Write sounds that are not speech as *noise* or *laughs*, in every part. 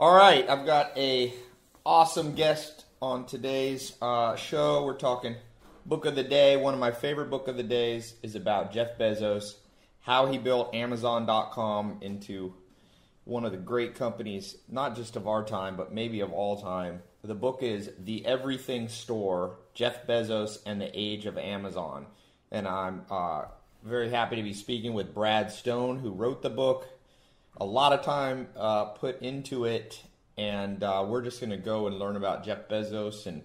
All right, I've got a awesome guest on today's uh, show. We're talking book of the day. One of my favorite book of the days is about Jeff Bezos, how he built Amazon.com into one of the great companies, not just of our time, but maybe of all time. The book is The Everything Store: Jeff Bezos and the Age of Amazon, and I'm uh, very happy to be speaking with Brad Stone, who wrote the book a lot of time uh, put into it, and uh, we're just going to go and learn about Jeff Bezos and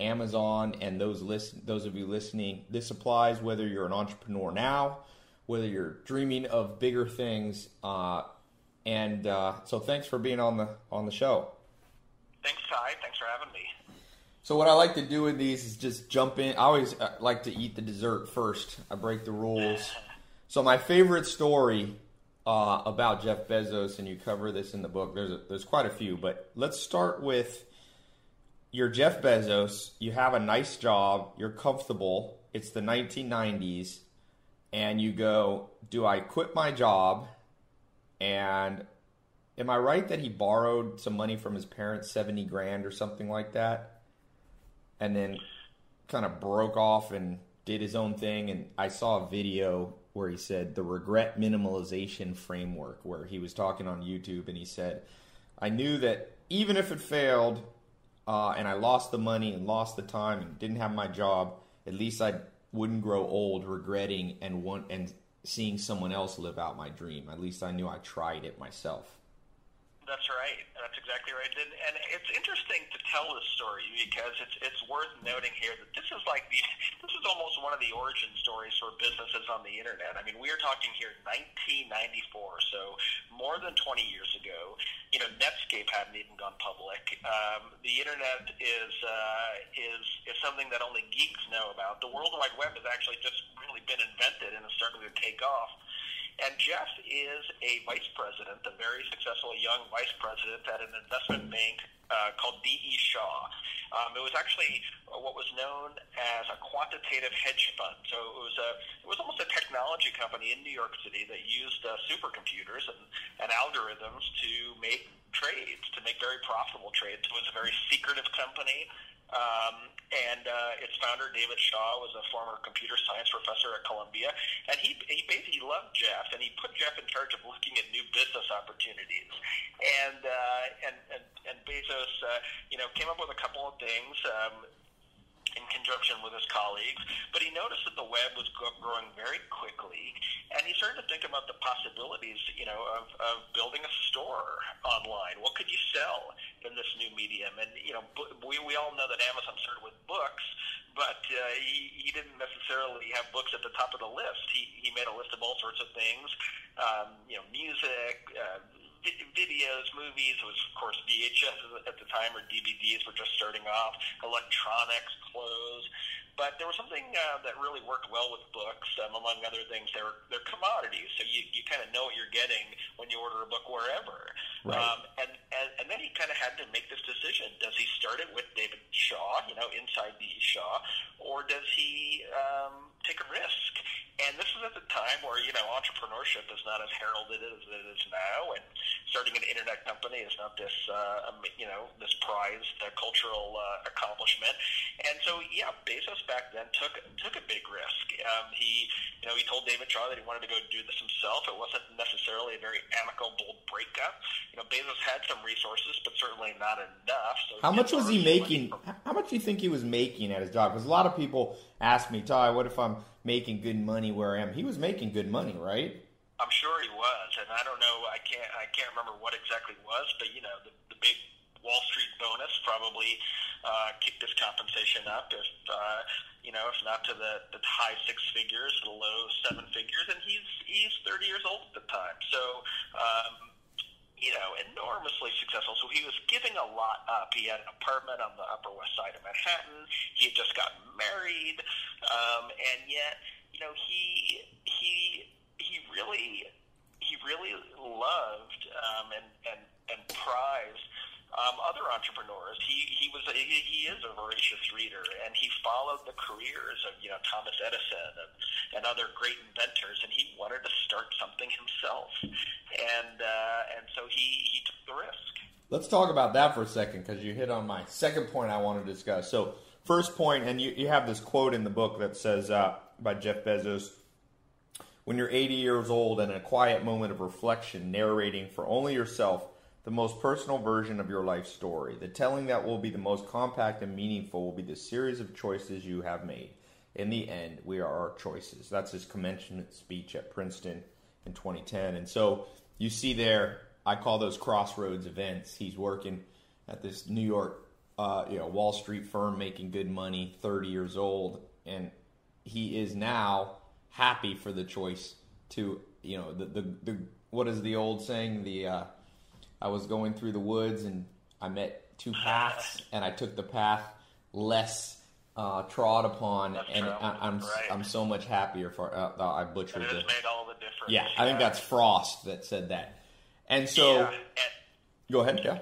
Amazon and those list those of you listening. This applies whether you're an entrepreneur now, whether you're dreaming of bigger things, uh, and uh, so thanks for being on the on the show. Thanks, Ty. Thanks for having me. So what I like to do with these is just jump in. I always uh, like to eat the dessert first. I break the rules. *laughs* So my favorite story uh, about Jeff Bezos, and you cover this in the book. There's a, there's quite a few, but let's start with you're Jeff Bezos. You have a nice job. You're comfortable. It's the 1990s, and you go, "Do I quit my job?" And am I right that he borrowed some money from his parents, 70 grand or something like that, and then kind of broke off and did his own thing? And I saw a video where he said the regret minimalization framework, where he was talking on YouTube and he said, I knew that even if it failed uh, and I lost the money and lost the time and didn't have my job, at least I wouldn't grow old regretting and want and seeing someone else live out my dream. At least I knew I tried it myself. That's right. That's exactly right. And, and it's interesting to tell this story because it's it's worth noting here that this is like the *laughs* this is almost one of the origin stories for businesses on the internet. I mean, we are talking here 1994, so more than 20 years ago. You know, Netscape hadn't even gone public. Um, the internet is uh, is is something that only geeks know about. The World Wide Web has actually just really been invented and is starting to take off. And Jeff is a vice president, a very successful young vice president at an investment bank uh, called D.E. Shaw. Um, it was actually what was known as a quantitative hedge fund. So it was a it was almost a technology company in New York City that used uh, supercomputers and, and algorithms to make trades, to make very profitable trades. It was a very secretive company. Um, and uh, its founder, David Shaw, was a former computer science professor at Columbia, and he he basically loved Jeff, and he put Jeff in charge of looking at new business opportunities. And uh, and, and and Bezos, uh, you know, came up with a couple of things. Um, in conjunction with his colleagues, but he noticed that the web was growing very quickly, and he started to think about the possibilities, you know, of, of building a store online. What could you sell in this new medium? And you know, we we all know that Amazon started with books, but uh, he, he didn't necessarily have books at the top of the list. He he made a list of all sorts of things, um, you know, music. Uh, videos, movies. It was, of course, VHS at the time, or DVDs were just starting off. Electronics, clothes. But there was something uh, that really worked well with books, um, among other things. They're they're commodities, so you, you kind of know what you're getting when you order a book wherever. Right. Um, and, and and then he kind of had to make this decision: does he start it with David Shaw, you know, inside the Shaw, or does he um, take a risk? And this is at the time where you know entrepreneurship is not as heralded as it is now, and starting an internet company is not this uh, you know this prized uh, cultural uh, accomplishment. And so yeah, Bezos back then took took a big risk. Um, he, you know, he told David Shaw that he wanted to go do this himself. It wasn't necessarily a very amicable breakup. You know, Bezos had some resources, but certainly not enough. So how much was he making? How much do you think he was making at his job? Because a lot of people ask me, Ty, what if I'm making good money where I am? He was making good money, right? I'm sure he was, and I don't know. I can't. I can't remember what exactly was, but you know, the, the big Wall Street bonus probably uh, kicked his compensation up, if uh, you know, if not to the, the high six figures, the low seven figures, and he's he's 30 years old at the time, so. Um, you know, enormously successful. So he was giving a lot up. He had an apartment on the Upper West Side of Manhattan. He had just gotten married, um, and yet, you know, he he he really he really loved um, and and and prized um, other entrepreneurs. He he was a, he, he is a voracious reader, and he followed the careers of you know Thomas Edison and, and other great inventors, and he wanted to start something himself, and uh, and he he took the risk. Let's talk about that for a second because you hit on my second point I want to discuss. So, first point, and you, you have this quote in the book that says uh, by Jeff Bezos when you're 80 years old and in a quiet moment of reflection, narrating for only yourself the most personal version of your life story. The telling that will be the most compact and meaningful will be the series of choices you have made. In the end, we are our choices. That's his commencement speech at Princeton in 2010. And so you see there, I call those crossroads events. He's working at this New York, uh, you know, Wall Street firm, making good money, 30 years old, and he is now happy for the choice to, you know, the the, the what is the old saying? The uh, I was going through the woods and I met two paths, and I took the path less uh, trod upon, and I, I'm right. I'm so much happier for. Uh, I butchered it made all the difference. Yeah, I think that's Frost that said that. And so, yeah, and, go ahead. Yeah.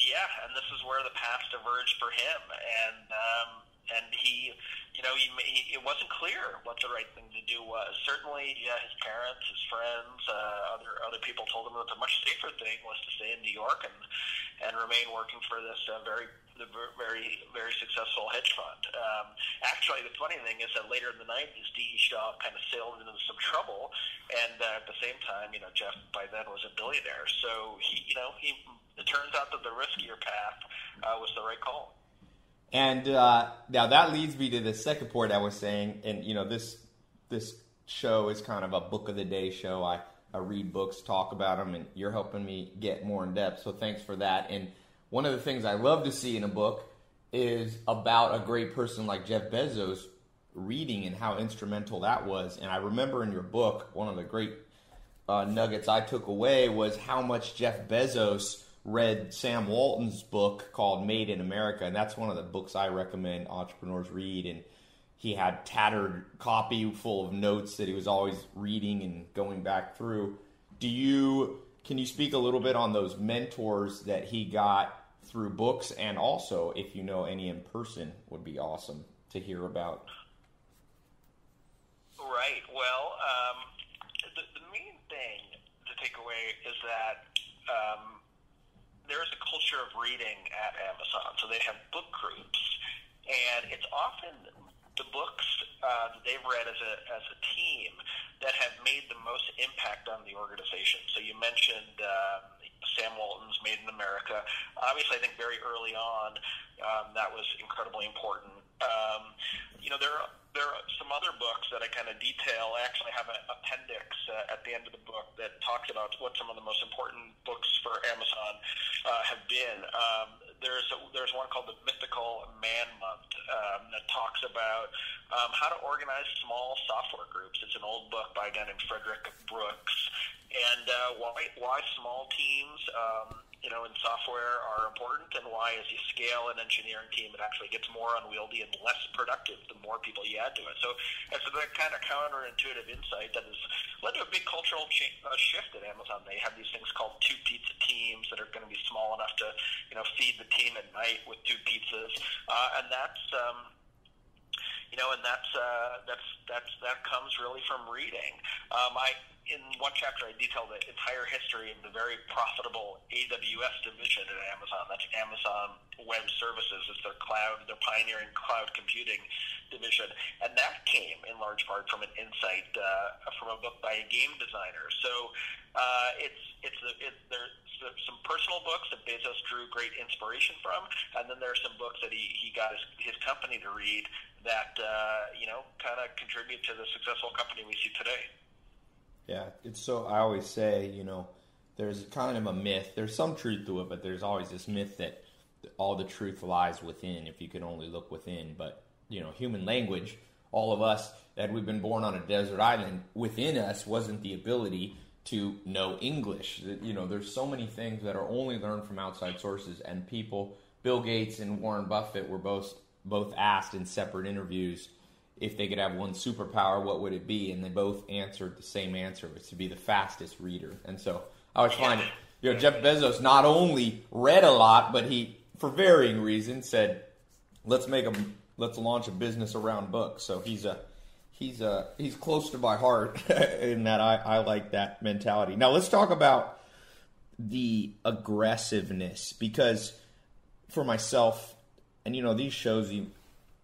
yeah, and this is where the paths diverged for him, and um, and he, you know, he, he it wasn't clear what the right thing to do was. Certainly, yeah, his parents, his friends, uh, other other people told him that the much safer thing was to stay in New York and and remain working for this uh, very the very very successful hedge fund. Um, actually, the funny thing is that later in the '90s, D.E. Shaw kind of sailed into some trouble, and uh, at the same time, you know, Jeff by then was a billionaire. So he, you know, he it turns out that the riskier path uh, was the right call. And uh, now that leads me to the second point I was saying, and you know this this show is kind of a book of the day show. I, I read books, talk about them, and you're helping me get more in depth. So thanks for that. And one of the things I love to see in a book is about a great person like Jeff Bezos reading and how instrumental that was. And I remember in your book, one of the great uh, nuggets I took away was how much Jeff Bezos read Sam Walton's book called Made in America, and that's one of the books I recommend entrepreneurs read. And he had tattered copy full of notes that he was always reading and going back through. Do you can you speak a little bit on those mentors that he got through books, and also if you know any in person, would be awesome to hear about. Right. Well, um, the, the main thing to take away is that um, there is a culture of reading at Amazon. So they have book groups, and it's often the books uh, that they've read as a as a team that have made the most impact on the organization. So you mentioned. Um, Sam Walton's Made in America. Obviously, I think very early on um, that was incredibly important. Um, you know, there are, there are some other books that I kind of detail. I actually have an appendix uh, at the end of the book that talks about what some of the most important books for Amazon uh, have been. Um, there's a, there's one called the Mythical Man Month um, that talks about um, how to organize small software groups. It's an old book by a guy named Frederick Brooks, and uh, why why small teams. Um, you know, in software are important, and why, as you scale an engineering team, it actually gets more unwieldy and less productive the more people you add to it. So it's a kind of counterintuitive insight that has led to a big cultural cha- uh, shift at Amazon. They have these things called two pizza teams that are going to be small enough to, you know, feed the team at night with two pizzas, uh, and that's. Um, you know, and that's uh, that's that's that comes really from reading. Um, I in one chapter I detail the entire history of the very profitable AWS division at Amazon. That's Amazon Web Services. It's their cloud, their pioneering cloud computing division, and that came in large part from an insight uh, from a book by a game designer. So uh, it's it's a, it, there's some personal books that Bezos drew great inspiration from, and then there are some books that he, he got his, his company to read that uh, you know kind of contribute to the successful company we see today. Yeah, it's so. I always say, you know, there's kind of a myth. There's some truth to it, but there's always this myth that all the truth lies within if you can only look within. But you know, human language, all of us that we've been born on a desert island, within us wasn't the ability to know English. You know, there's so many things that are only learned from outside sources, and people, Bill Gates and Warren Buffett, were both both asked in separate interviews if they could have one superpower, what would it be? And they both answered the same answer, was to be the fastest reader. And so I always find, you know, Jeff Bezos not only read a lot, but he, for varying reasons, said, "Let's make a, let's launch a business around books." So he's a, he's a, he's close to my heart *laughs* in that I, I like that mentality. Now let's talk about the aggressiveness because for myself, and you know these shows,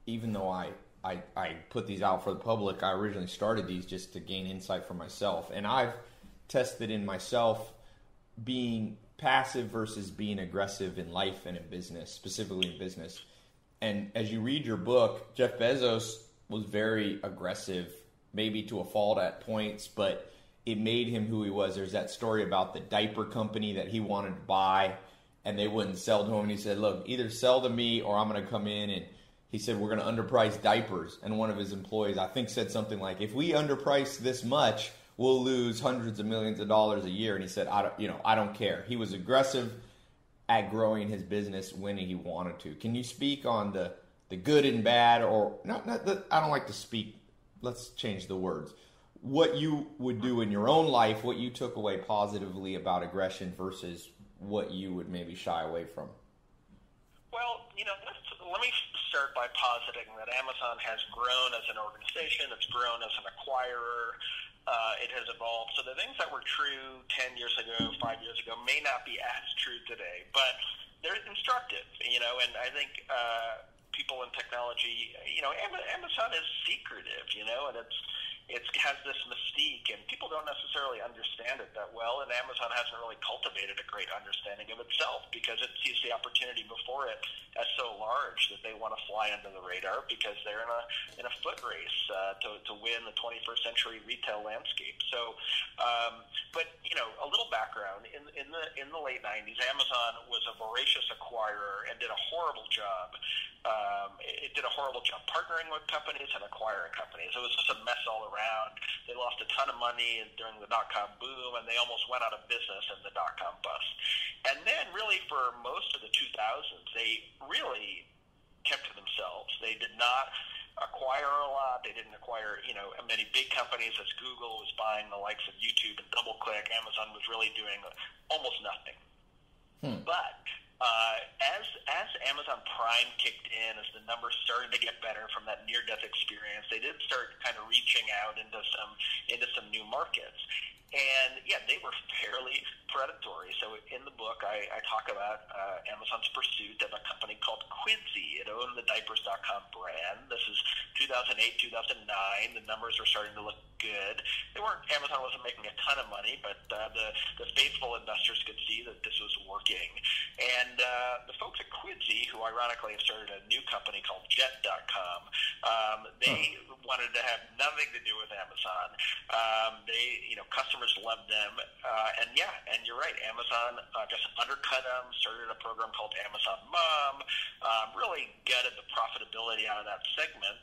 even though I, I I put these out for the public, I originally started these just to gain insight for myself, and I've tested in myself being passive versus being aggressive in life and in business, specifically in business. And as you read your book, Jeff Bezos was very aggressive, maybe to a fault at points, but it made him who he was. There's that story about the diaper company that he wanted to buy and they wouldn't sell to him. And he said, Look, either sell to me or I'm going to come in and he said, We're going to underprice diapers. And one of his employees, I think, said something like, If we underprice this much, we'll lose hundreds of millions of dollars a year. And he said, I don't, you know, I don't care. He was aggressive at growing his business when he wanted to. Can you speak on the, the good and bad or not, not I don't like to speak. Let's change the words what you would do in your own life, what you took away positively about aggression versus what you would maybe shy away from. Well, you know, let me start by positing that Amazon has grown as an organization, it's grown as an acquirer, uh, it has evolved. So the things that were true 10 years ago, five years ago, may not be as true today, but they're instructive, you know, and I think. Uh, people in technology, you know, Amazon is secretive, you know, and it's it has this mystique, and people don't necessarily understand it that well. And Amazon hasn't really cultivated a great understanding of itself because it sees the opportunity before it as so large that they want to fly under the radar because they're in a in a foot race uh, to to win the 21st century retail landscape. So, um, but you know, a little background in in the in the late 90s, Amazon was a voracious acquirer and did a horrible job. Um, it, it did a horrible job partnering with companies and acquiring companies. It was just a mess all around around. They lost a ton of money during the dot com boom, and they almost went out of business in the dot com bust. And then, really, for most of the 2000s, they really kept to themselves. They did not acquire a lot. They didn't acquire, you know, many big companies as Google was buying the likes of YouTube and DoubleClick. Amazon was really doing almost nothing. Hmm. But uh, as as Amazon Prime kicked in, as the numbers started to get better from that near death experience, they did start kind of reaching out into some into some new markets. And yeah, they were fairly predatory. So in the book, I, I talk about uh, Amazon's pursuit of a company called Quidsi. It owned the Diapers.com brand. This is 2008, 2009. The numbers were starting to look good. They weren't. Amazon wasn't making a ton of money, but uh, the the faithful investors could see that this was working. And uh, the folks at Quidsi, who ironically have started a new company called Jet.com, um, they huh. wanted to have nothing to do with Amazon. Um, they, you know, customers customers loved them. Uh, and yeah, and you're right. Amazon uh, just undercut them, started a program called Amazon Mom, um, really gutted the profitability out of that segment.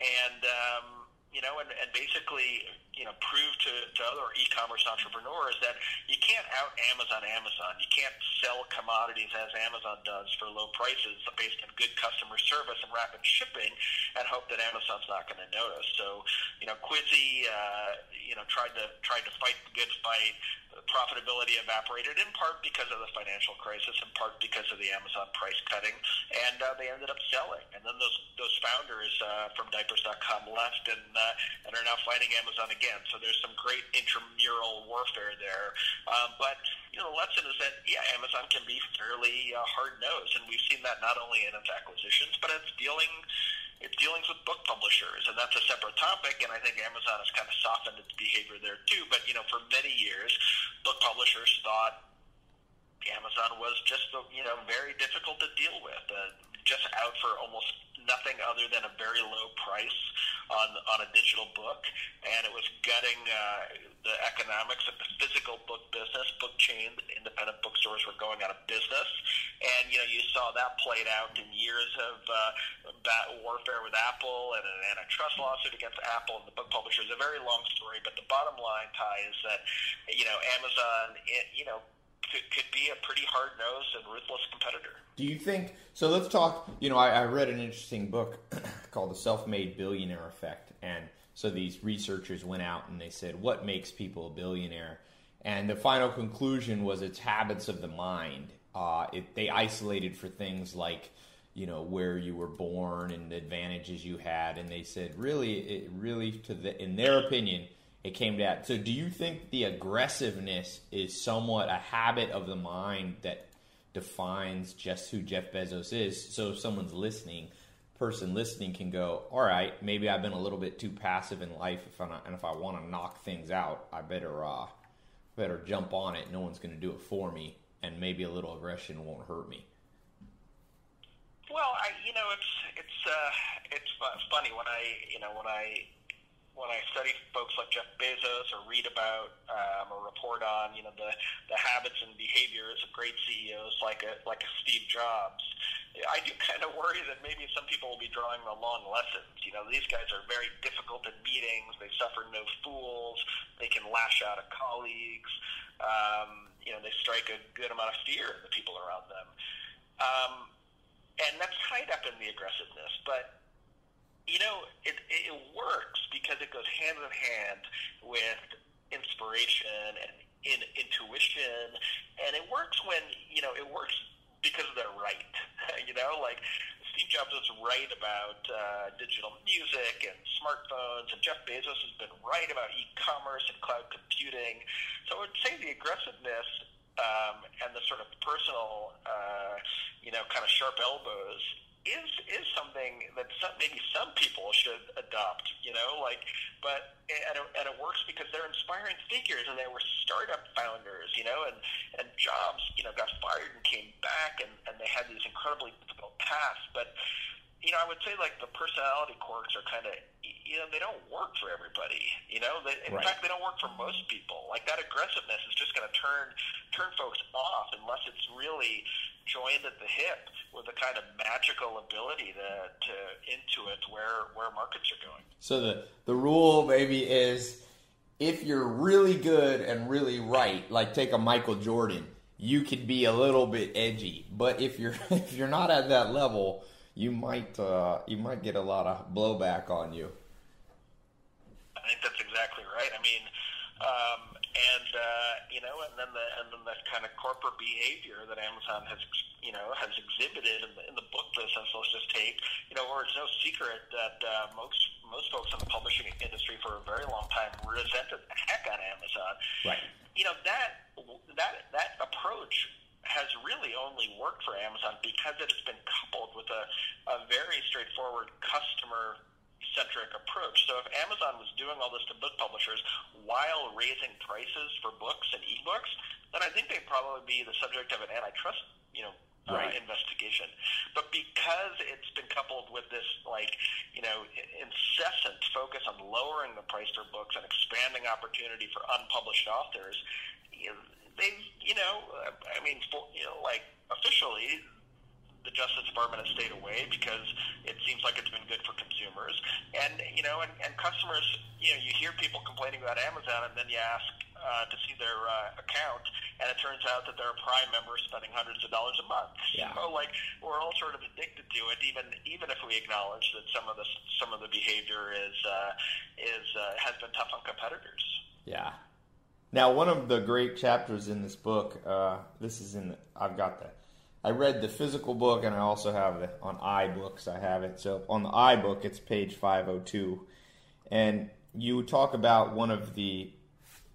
And, um, you know, and, and basically, you know, prove to, to other e-commerce entrepreneurs that you can't out Amazon Amazon. You can't sell commodities as Amazon does for low prices based on good customer service and rapid shipping and hope that Amazon's not going to notice. So, you know, Quidsi, uh, you know, tried to tried to fight the good fight profitability evaporated in part because of the financial crisis, in part because of the Amazon price cutting, and uh, they ended up selling. And then those those founders uh, from Diapers.com left and uh, and are now fighting Amazon again. So there's some great intramural warfare there. Um, but you know, the lesson is that yeah, Amazon can be fairly uh, hard nosed, and we've seen that not only in its acquisitions, but it's dealing it's dealings with book publishers, and that's a separate topic. And I think Amazon has kind of softened its behavior there too. But you know, for many years, book publishers thought Amazon was just you know very difficult to deal with, uh, just out for almost nothing other than a very low price on on a digital book, and it was gutting uh, the economics of the physical book business. Book chains, independent bookstores were going out of business, and you know you saw that played out in years of uh, bat warfare with Apple and an antitrust lawsuit against Apple and the book publishers. A very long story, but the bottom line, Ty, is that you know Amazon, it, you know could, could be a pretty hard nosed and ruthless competitor. Do you think so? Let's talk. You know, I, I read an interesting book *clears throat* called The Self Made Billionaire Effect. And so these researchers went out and they said, What makes people a billionaire? And the final conclusion was it's habits of the mind. Uh, it, they isolated for things like, you know, where you were born and the advantages you had. And they said, really, it really, to the, in their opinion, it came that. So, do you think the aggressiveness is somewhat a habit of the mind that defines just who Jeff Bezos is? So, if someone's listening, person listening can go, all right, maybe I've been a little bit too passive in life, if not, and if I want to knock things out, I better uh, better jump on it. No one's going to do it for me, and maybe a little aggression won't hurt me. Well, I, you know, it's it's uh, it's funny when I, you know, when I when I study folks like Jeff Bezos or read about um, or report on, you know, the, the habits and behaviors of great CEOs like a like a Steve Jobs, I do kind of worry that maybe some people will be drawing the long lessons. You know, these guys are very difficult in meetings. They suffer no fools. They can lash out at colleagues. Um, you know, they strike a good amount of fear in the people around them. Um, and that's tied up in the aggressiveness, but you know, it, it works because it goes hand in hand with inspiration and in, intuition, and it works when you know it works because they're right. *laughs* you know, like Steve Jobs was right about uh, digital music and smartphones, and Jeff Bezos has been right about e-commerce and cloud computing. So I would say the aggressiveness um, and the sort of personal, uh, you know, kind of sharp elbows is is something that some, maybe some people should adopt, you know, like, but and it, and it works because they're inspiring figures and they were startup founders, you know, and and Jobs, you know, got fired and came back and and they had these incredibly difficult paths, but you know, I would say like the personality quirks are kind of, you know, they don't work for everybody. You know, they, in right. fact, they don't work for most people. Like that aggressiveness is just going to turn turn folks off unless it's really joined at the hip with a kind of magical ability to, to intuit where where markets are going. So the the rule maybe is if you're really good and really right, like take a Michael Jordan, you could be a little bit edgy. But if you're *laughs* if you're not at that level, you might uh, you might get a lot of blowback on you. I think that's exactly right. I mean, um, and uh, you know, and then the and then that kind of corporate behavior that Amazon has you know has exhibited in the, in the book business. Let's just take you know, where it's no secret that uh, most most folks in the publishing industry for a very long time resented the heck on Amazon. Right. You know that that that approach has really only worked for Amazon because it has been coupled with a, a very straightforward customer centric approach. So if Amazon was doing all this to book publishers while raising prices for books and ebooks, then I think they'd probably be the subject of an antitrust, you know, right. uh, investigation. But because it's been coupled with this, like, you know, incessant focus on lowering the price for books and expanding opportunity for unpublished authors, you know, they, you know, I mean, for, you know, like officially, the Justice Department has stayed away because it seems like it's been good for consumers. And you know, and, and customers, you know, you hear people complaining about Amazon, and then you ask uh, to see their uh, account, and it turns out that they're a Prime member spending hundreds of dollars a month. Yeah. So like we're all sort of addicted to it, even even if we acknowledge that some of the some of the behavior is uh, is uh, has been tough on competitors. Yeah. Now, one of the great chapters in this book, uh, this is in, the, I've got the I read the physical book and I also have it on iBooks. I have it. So on the iBook, it's page 502. And you talk about one of the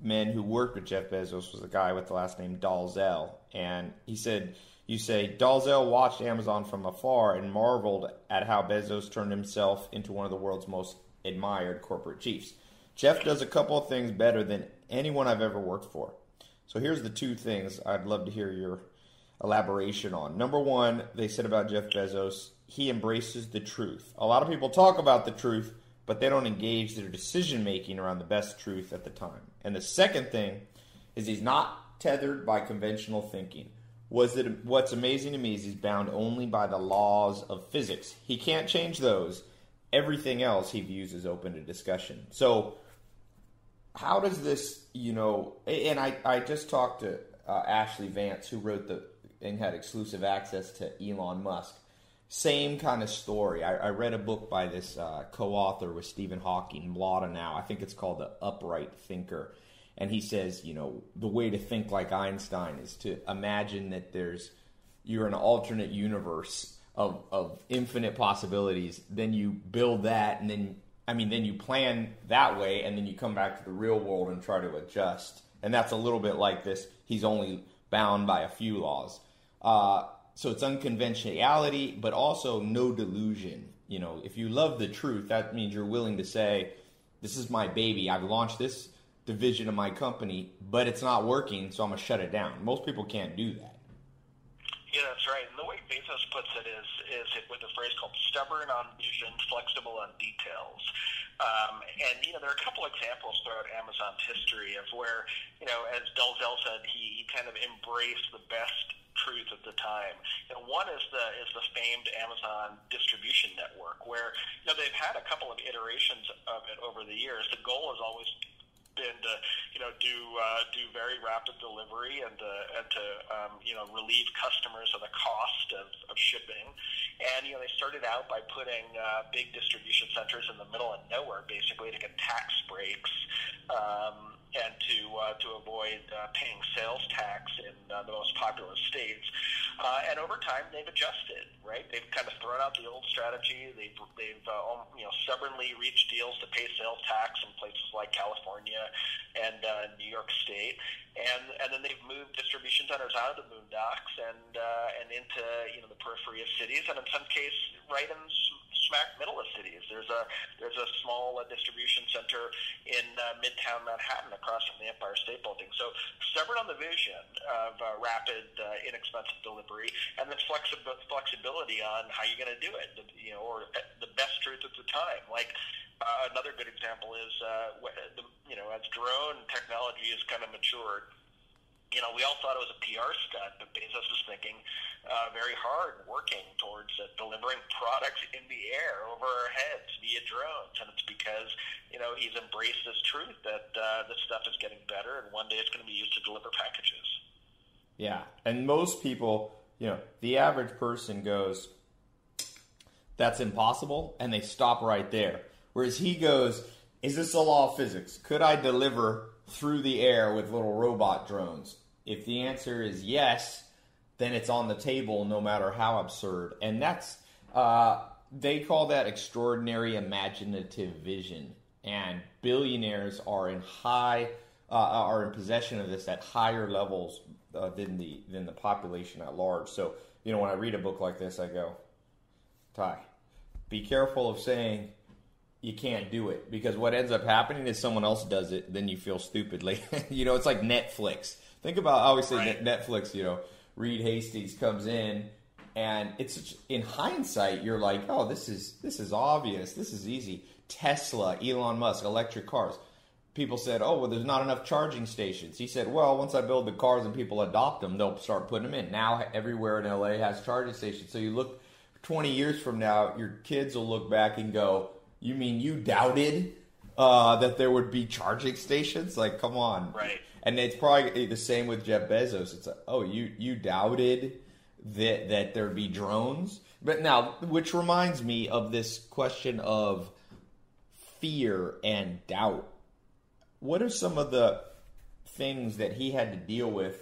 men who worked with Jeff Bezos was a guy with the last name Dalzell. And he said, You say, Dalzell watched Amazon from afar and marveled at how Bezos turned himself into one of the world's most admired corporate chiefs. Jeff does a couple of things better than anyone I've ever worked for. So here's the two things I'd love to hear your elaboration on. Number one, they said about Jeff Bezos, he embraces the truth. A lot of people talk about the truth, but they don't engage their decision making around the best truth at the time. And the second thing is he's not tethered by conventional thinking. Was it what's amazing to me is he's bound only by the laws of physics. He can't change those. Everything else he views as open to discussion. So how does this, you know, and I, I just talked to uh, Ashlee Vance, who wrote the and had exclusive access to Elon Musk. Same kind of story. I, I read a book by this uh, co-author with Stephen Hawking, Mlodinow. I think it's called The Upright Thinker. And he says, you know, the way to think like Einstein is to imagine that there's you're an alternate universe of, of infinite possibilities. Then you build that, and then I mean, then you plan that way, and then you come back to the real world and try to adjust. And that's a little bit like this. He's only bound by a few laws. Uh, so it's unconventionality, but also no delusion. You know, if you love the truth, that means you're willing to say, "This is my baby. I've launched this division of my company, but it's not working, so I'm gonna shut it down." Most people can't do that. Yeah, that's right. And the way Bezos puts it is is it with a phrase called "stubborn on vision, flexible on details." Um, and you know, there are a couple examples throughout Amazon's history of where, you know, as Dalzell said, he, he kind of embraced the best truth at the time. And one is the is the famed Amazon distribution network, where you know they've had a couple of iterations of it over the years. The goal has always been to you know do uh, do very rapid delivery and to, and to um, you know relieve customers of the cost of, of shipping. And you know they started out by putting uh, big distribution centers in the middle of nowhere, basically to get tax breaks. Um, and to uh, to avoid uh, paying sales tax in uh, the most populous states. Uh, and over time, they've adjusted. Right, they've kind of thrown out the old strategy. They've they've uh, you know stubbornly reached deals to pay sales tax in places like California and uh, New York State, and and then they've moved distribution centers out of the boondocks and uh, and into you know the periphery of cities, and in some cases, right in smack middle of cities. There's a there's a small uh, distribution center in uh, Midtown Manhattan across from the Empire State Building. So stubborn on the vision of uh, rapid, uh, inexpensive delivery, and then flexib- flexibility on how you're going to do it. You know, or the best truth at the time. Like uh, another good example is uh, the, you know as drone technology has kind of matured you know, we all thought it was a PR stunt, but Bezos was thinking uh, very hard, working towards uh, delivering products in the air over our heads via drones. And it's because, you know, he's embraced this truth that uh, this stuff is getting better and one day it's going to be used to deliver packages. Yeah. And most people, you know, the average person goes, that's impossible. And they stop right there. Whereas he goes, is this a law of physics? Could I deliver through the air with little robot drones? If the answer is yes, then it's on the table no matter how absurd. And that's, uh, they call that extraordinary imaginative vision. And billionaires are in high, uh, are in possession of this at higher levels uh, than the than the population at large. So you know, when I read a book like this, I go, Ty, be careful of saying you can't do it because what ends up happening is someone else does it, then you feel stupidly. *laughs* you know, it's like Netflix. Think about I always say right. Netflix. You know, Reed Hastings comes in, and it's in hindsight you're like, oh, this is this is obvious. This is easy. Tesla, Elon Musk, electric cars. People said, oh, well, there's not enough charging stations. He said, well, once I build the cars and people adopt them, they'll start putting them in. Now everywhere in LA has charging stations. So you look 20 years from now, your kids will look back and go, you mean you doubted uh, that there would be charging stations? Like, come on. Right. And it's probably the same with Jeff Bezos. It's like, oh, you you doubted that that there'd be drones, but now, which reminds me of this question of fear and doubt. What are some of the things that he had to deal with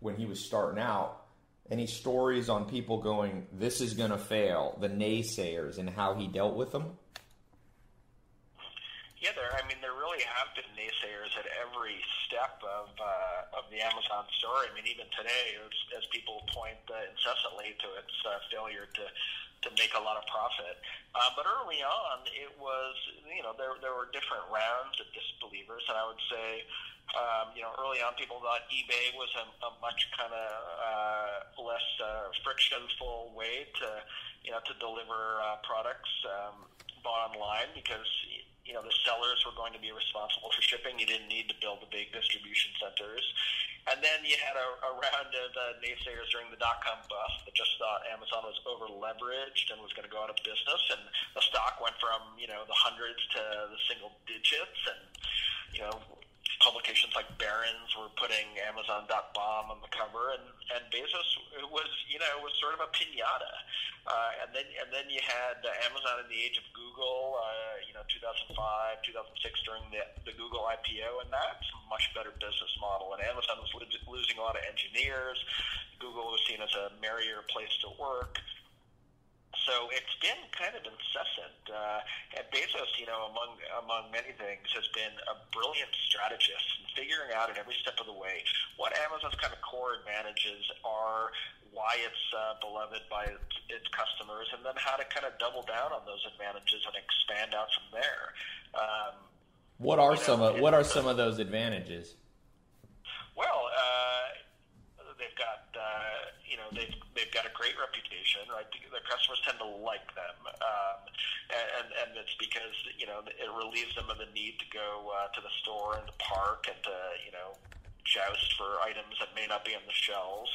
when he was starting out? Any stories on people going, "This is going to fail," the naysayers, and how he dealt with them? Yeah, there. I mean, there really have been naysayers at every step of uh, of the Amazon story. I mean, even today, as, as people point uh, incessantly to its uh, failure to to make a lot of profit. Uh, but early on, it was you know there there were different rounds of disbelievers, and I would say. Um, you know, early on, people thought eBay was a, a much kind of uh, less uh, frictionful way to, you know, to deliver uh, products um, bought online because you know the sellers were going to be responsible for shipping. You didn't need to build the big distribution centers. And then you had a, a round of uh, naysayers during the dot com bust that just thought Amazon was over leveraged and was going to go out of business. And the stock went from you know the hundreds to the single digits. And you know publications like Barron's were putting Amazon.bomb on the cover, and and Bezos was you know was sort of a pinata, uh, and then and then you had Amazon in the age of Google, uh, you know 2005, 2006 during the the Google IPO, and that's a much better business model. And Amazon was losing a lot of engineers. Google was seen as a merrier place to work. So it's been kind of incessant. Uh, and Bezos, you know, among among many things, has been a brilliant strategist in figuring out at every step of the way what Amazon's kind of core advantages are, why it's uh, beloved by its customers, and then how to kind of double down on those advantages and expand out from there. Um, what are some know, of what are some of those advantages? Well, uh, they've got uh, you know they've they've got a great reputation, right? Their customers tend to like them, um, and and it's because you know it relieves them of the need to go uh, to the store and the park and to you know joust for items that may not be on the shelves.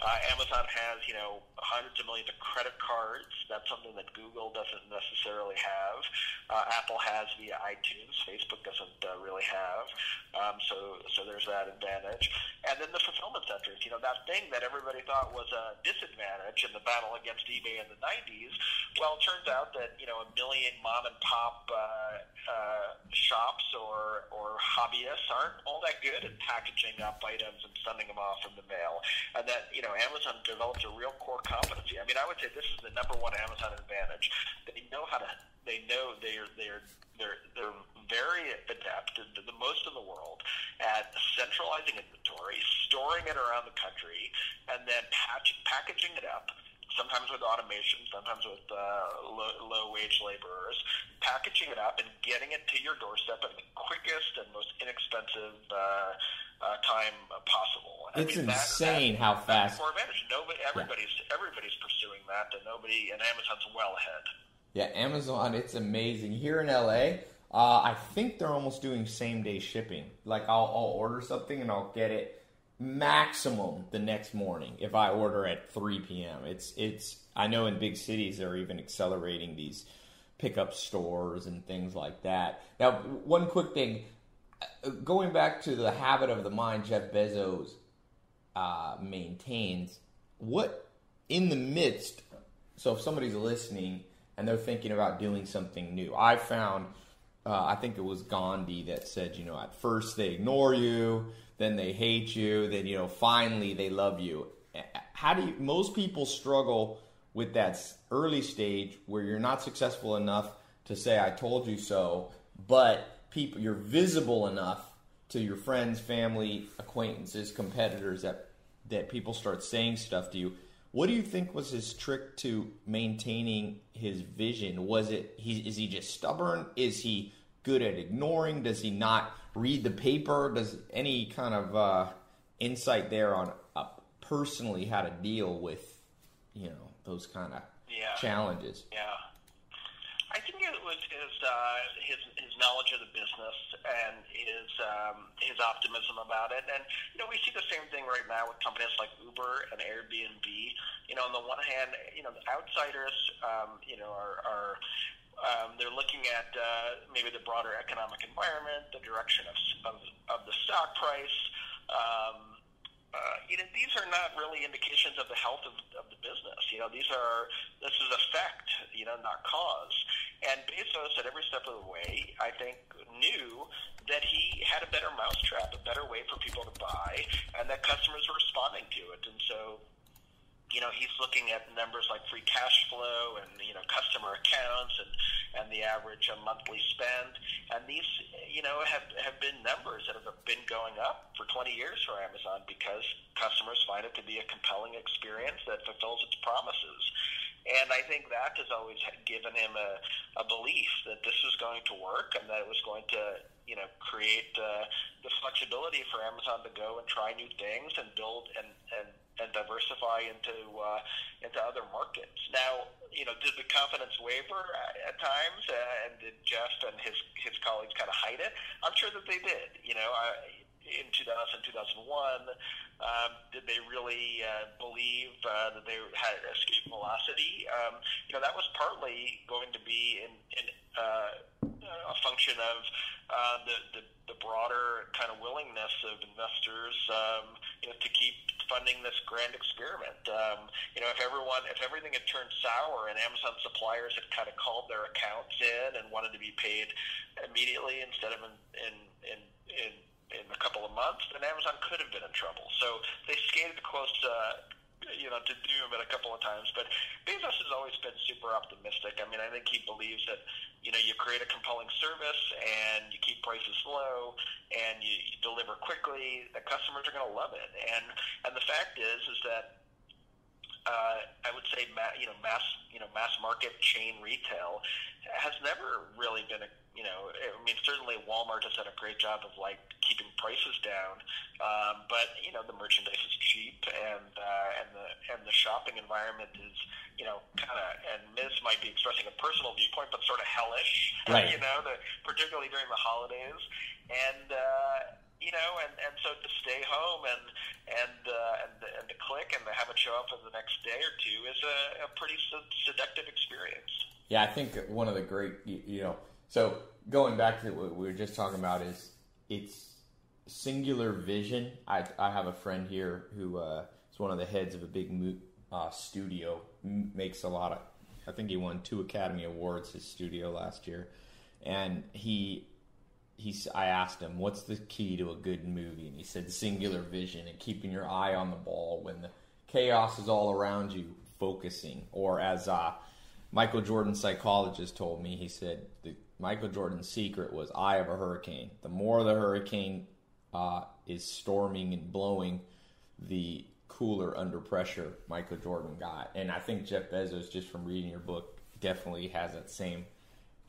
Uh, Amazon has, you know, hundreds of millions of credit cards. That's something that Google doesn't necessarily have. Uh, Apple has via iTunes. Facebook doesn't uh, really have. Um, so, so there's that advantage. And then the fulfillment centers. You know, that thing that everybody thought was a disadvantage in the battle against eBay in the 90s. Well, it turns out that you know a million mom and pop uh, uh, shops or or hobbyists aren't all that good at packaging up items and sending them off in the mail. And that, you know, Amazon developed a real core competency. I mean, I would say this is the number one Amazon advantage. They know how to, they know they're, they're, they're, they're very adept, the most in the world, at centralizing inventory, storing it around the country, and then patch, packaging it up sometimes with automation, sometimes with uh, low, low wage laborers, packaging it up and getting it to your doorstep in the quickest and most inexpensive uh, uh, time possible. I it's mean, insane that, how fast. For advantage, nobody, everybody's yeah. everybody's pursuing that, and nobody, and Amazon's well ahead. Yeah, Amazon, it's amazing. Here in LA, uh, I think they're almost doing same day shipping. Like I'll, I'll order something and I'll get it maximum the next morning if I order at 3 p.m. It's it's I know in big cities they're even accelerating these pickup stores and things like that. Now, one quick thing, going back to the habit of the mind Jeff Bezos uh, maintains, what in the midst, so if somebody's listening and they're thinking about doing something new, I found, uh, I think it was Gandhi that said, you know, at first they ignore you, then they hate you, then, you know, finally they love you. How do you, most people struggle with that early stage where you're not successful enough to say, I told you so, but people you're visible enough to your friends, family, acquaintances, competitors that that people start saying stuff to you. What do you think was his trick to maintaining his vision? Was it he is he just stubborn? Is he good at ignoring? Does he not read the paper? Does any kind of uh, insight there on uh, personally how to deal with you know those kind of yeah. challenges? Yeah. Was his uh, his his knowledge of the business and his um, his optimism about it. And you know, we see the same thing right now with companies like Uber and Airbnb. You know, on the one hand, you know, the outsiders, um, you know, are, are um, they're looking at uh, maybe the broader economic environment, the direction of of, of the stock price. Um, uh, you know, these are not really indications of the health of, of the business. You know, these are this is effect, you know, not cause. And Bezos, at every step of the way, I think knew that he had a better mousetrap, a better way for people to buy, and that customers were responding to it. And so you know, he's looking at numbers like free cash flow and, you know, customer accounts and, and the average uh, monthly spend. And these, you know, have, have been numbers that have been going up for 20 years for Amazon because customers find it to be a compelling experience that fulfills its promises. And I think that has always given him a, a belief that this was going to work and that it was going to, you know, create uh, the flexibility for Amazon to go and try new things and build and, and and diversify into uh, into other markets. Now, you know, did the confidence waver at, at times, uh, and did Jeff and his his colleagues kind of hide it? I'm sure that they did. You know, I, in 2000, 2001, um, did they really uh, believe uh, that they had escape velocity? Um, you know, that was partly going to be in, in uh, a function of uh, the, the, the broader kind of willingness of investors, um, you know, to keep funding this grand experiment. Um, you know, if everyone, if everything had turned sour and Amazon suppliers had kind of called their accounts in and wanted to be paid immediately instead of in in in, in in a couple of months, then Amazon could have been in trouble. So they skated close, uh, you know, to doom it a couple of times. But Bezos has always been super optimistic. I mean, I think he believes that, you know, you create a compelling service and you keep prices low and you, you deliver quickly, the customers are going to love it. And and the fact is, is that uh, I would say, ma- you know, mass, you know, mass market chain retail has never really been a, you know, I mean, certainly Walmart has done a great job of like keeping prices down, um, but you know, the merchandise is cheap, and uh, and the and the shopping environment is, you know, kind of, and this might be expressing a personal viewpoint, but sort of hellish, *laughs* right. you know, the, particularly during the holidays, and. Uh, you know, and, and so to stay home and and uh, and and to click and to have it show up for the next day or two is a, a pretty seductive experience. Yeah, I think one of the great, you know, so going back to what we were just talking about is it's singular vision. I I have a friend here who uh, is one of the heads of a big uh, studio, makes a lot of. I think he won two Academy Awards his studio last year, and he he's I asked him what's the key to a good movie, and he said singular vision and keeping your eye on the ball when the chaos is all around you, focusing. Or as uh, Michael Jordan's psychologist told me, he said the Michael Jordan's secret was eye of a hurricane. The more the hurricane uh, is storming and blowing, the cooler under pressure Michael Jordan got. And I think Jeff Bezos, just from reading your book, definitely has that same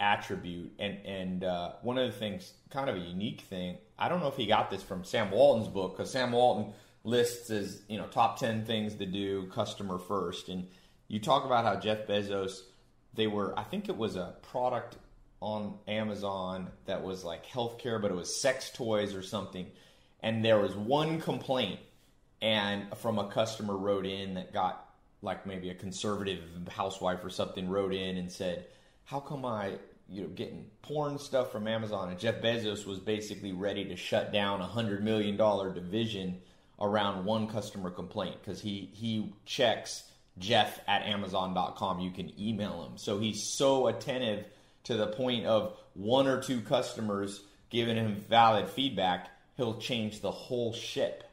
attribute. And and uh, one of the things, kind of a unique thing, I don't know if he got this from Sam Walton's book because Sam Walton lists as you know top ten things to do, customer first, and you talk about how Jeff Bezos, they were, I think it was a product on Amazon that was like healthcare, but it was sex toys or something, and there was one complaint, and from a customer wrote in that got like maybe a conservative housewife or something wrote in and said, "How come I you know getting porn stuff from Amazon, and Jeff Bezos was basically ready to shut down a hundred million dollar division around one customer complaint because he he checks Jeff at Amazon.com. You can email him, so he's so attentive to the point of one or two customers giving him valid feedback, he'll change the whole ship.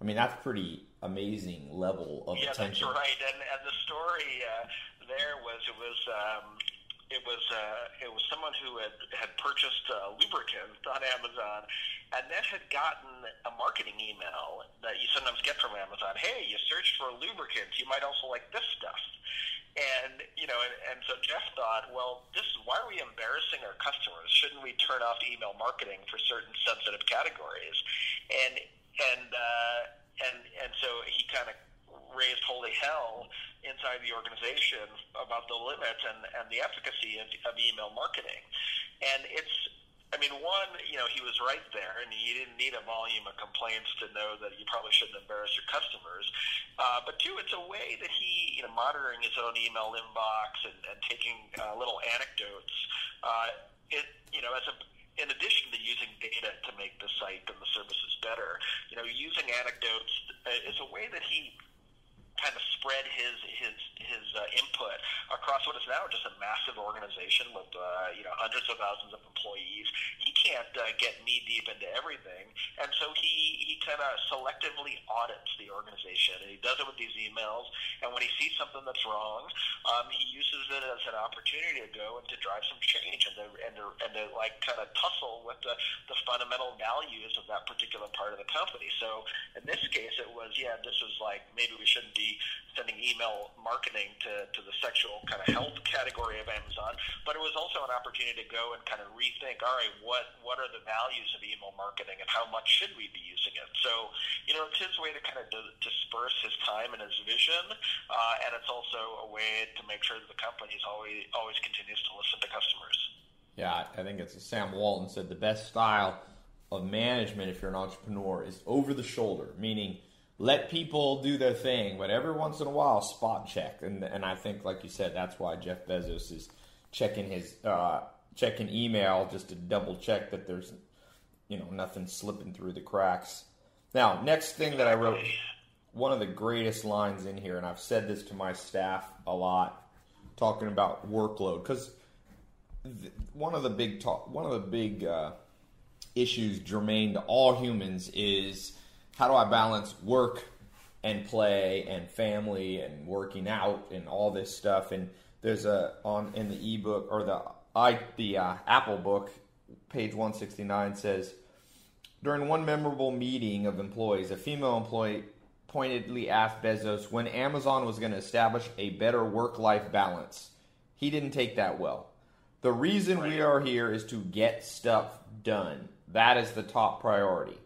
I mean, that's pretty amazing level of yeah, attention. Yeah, that's right. And, and the story uh, there was it was. Um, it was uh, it was someone who had had purchased uh, lubricant on Amazon, and then had gotten a marketing email that you sometimes get from Amazon. Hey, you searched for lubricants. You might also like this stuff. And you know, and, and so Jeff thought, well, this why are we embarrassing our customers? Shouldn't we turn off email marketing for certain sensitive categories? And and uh, and and so he kind of raised holy hell inside the organization about the limits and, and the efficacy of, of email marketing. And it's, I mean, one, you know, he was right there, and you didn't need a volume of complaints to know that you probably shouldn't embarrass your customers. Uh, but two, it's a way that he, you know, monitoring his own email inbox and, and taking uh, little anecdotes. Uh, it, you know, as a in addition to using data to make the site and the services better, you know, using anecdotes is a way that he kind of spread his his his uh, input across what is now just a massive organization with uh, you know hundreds of thousands of employees. Can't uh, get knee deep into everything, and so he he kind of selectively audits the organization, and he does it with these emails. And when he sees something that's wrong, um, he uses it as an opportunity to go and to drive some change and to and to, and to like kind of tussle with the the fundamental values of that particular part of the company. So in this case, it was yeah, this was like maybe we shouldn't be sending email marketing to, to the sexual kind of health category of Amazon, but it was also an opportunity to go and kind of rethink, all right, what, what are the values of email marketing and how much should we be using it? So, you know, it's his way to kind of disperse his time and his vision, uh, and it's also a way to make sure that the company is always, always continues to listen to customers. Yeah, I think it's Sam Walton said the best style of management if you're an entrepreneur is over the shoulder, meaning – let people do their thing, but every once in a while, spot check. And and I think, like you said, that's why Jeff Bezos is checking his uh, checking email just to double check that there's you know nothing slipping through the cracks. Now, next thing that I wrote, one of the greatest lines in here, and I've said this to my staff a lot, talking about workload, because one of the big talk, one of the big uh, issues germane to all humans is how do I balance work and play and family and working out and all this stuff. And there's a on in the ebook or the i the uh, Apple book, page 169 says. During one memorable meeting of employees, a female employee pointedly asked Bezos when Amazon was going to establish a better work life balance. He didn't take that well. The reason we are here is to get stuff done. That is the top priority.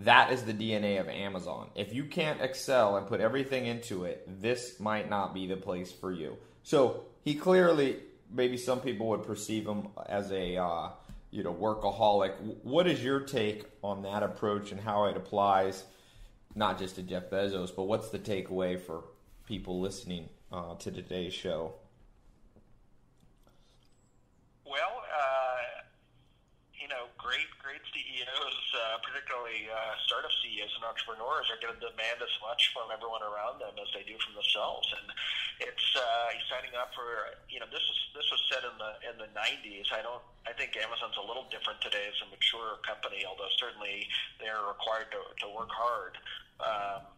That is the DNA of Amazon. If you can't excel and put everything into it, this might not be the place for you. So he clearly, maybe some people would perceive him as a uh, you know workaholic. What is your take on that approach and how it applies, not just to Jeff Bezos, but what's the takeaway for people listening uh, to today's show? Well, uh, you know, great, great CEOs, uh, particularly uh, startup CEOs and entrepreneurs, are going to demand as much from everyone around them as they do from themselves. And it's uh, signing up for, you know, this was this was said in the in the 90s. I don't. I think Amazon's a little different today as a mature company, although certainly they're required to to work hard. Um,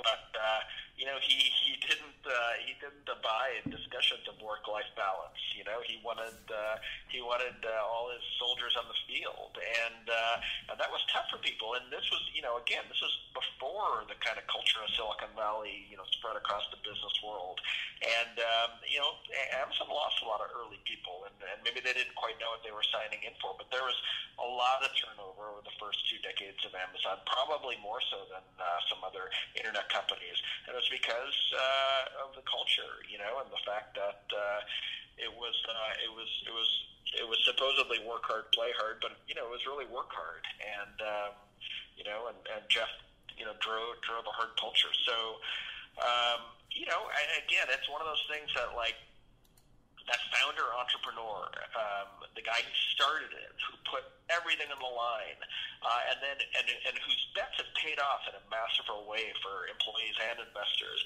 but uh, you know, he he didn't uh, he didn't abide discussions of work life balance. You know, he wanted uh, he wanted uh, all his soldiers on the field, and uh, and that was tough for people. And this was, you know, again, this was before the kind of culture of Silicon Valley, you know, spread across the business world. And um, you know, Amazon lost a lot of early people, and, and maybe they didn't quite know what they were signing in for. But there was a lot of turnover over the first two decades of Amazon, probably more so than uh, some other internet companies. And it was because uh, of the culture, you know, and the fact that uh, it was uh, it was it was it was supposedly work hard, play hard, but you know, it was really work hard, and um, you know, and, and Jeff, you know, drove drove a hard culture. So, um, you know, again, it's one of those things that like that founder entrepreneur, um, the guy who started it, who put everything on the line, uh, and then and, and whose bets have paid off in a masterful way for employees and investors.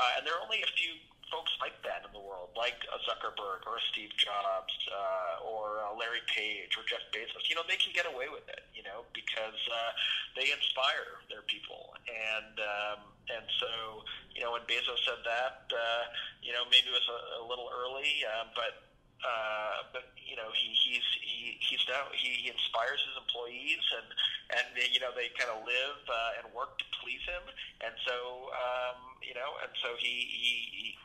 Uh, and there are only a few folks like that in the world, like a Zuckerberg or a Steve Jobs uh, or uh, Larry Page or Jeff Bezos. You know, they can get away with it, you know, because uh, they inspire their people. And um, and so, you know, when Bezos said that, uh, you know, maybe it was a, a little early, uh, but uh, but you know he he's he he's now he, he inspires his employees and and you know they kind of live uh, and work to please him. And so um, you know and so he, he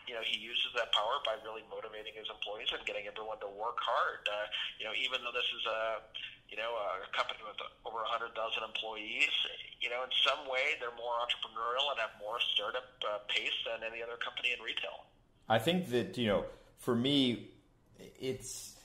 you know he uses that power by really motivating his employees and getting everyone to work hard. Uh, you know even though this is a you know a company with over a hundred thousand employees you know in some way they're more entrepreneurial and have more startup uh, pace than any other company in retail. I think that you know for me it's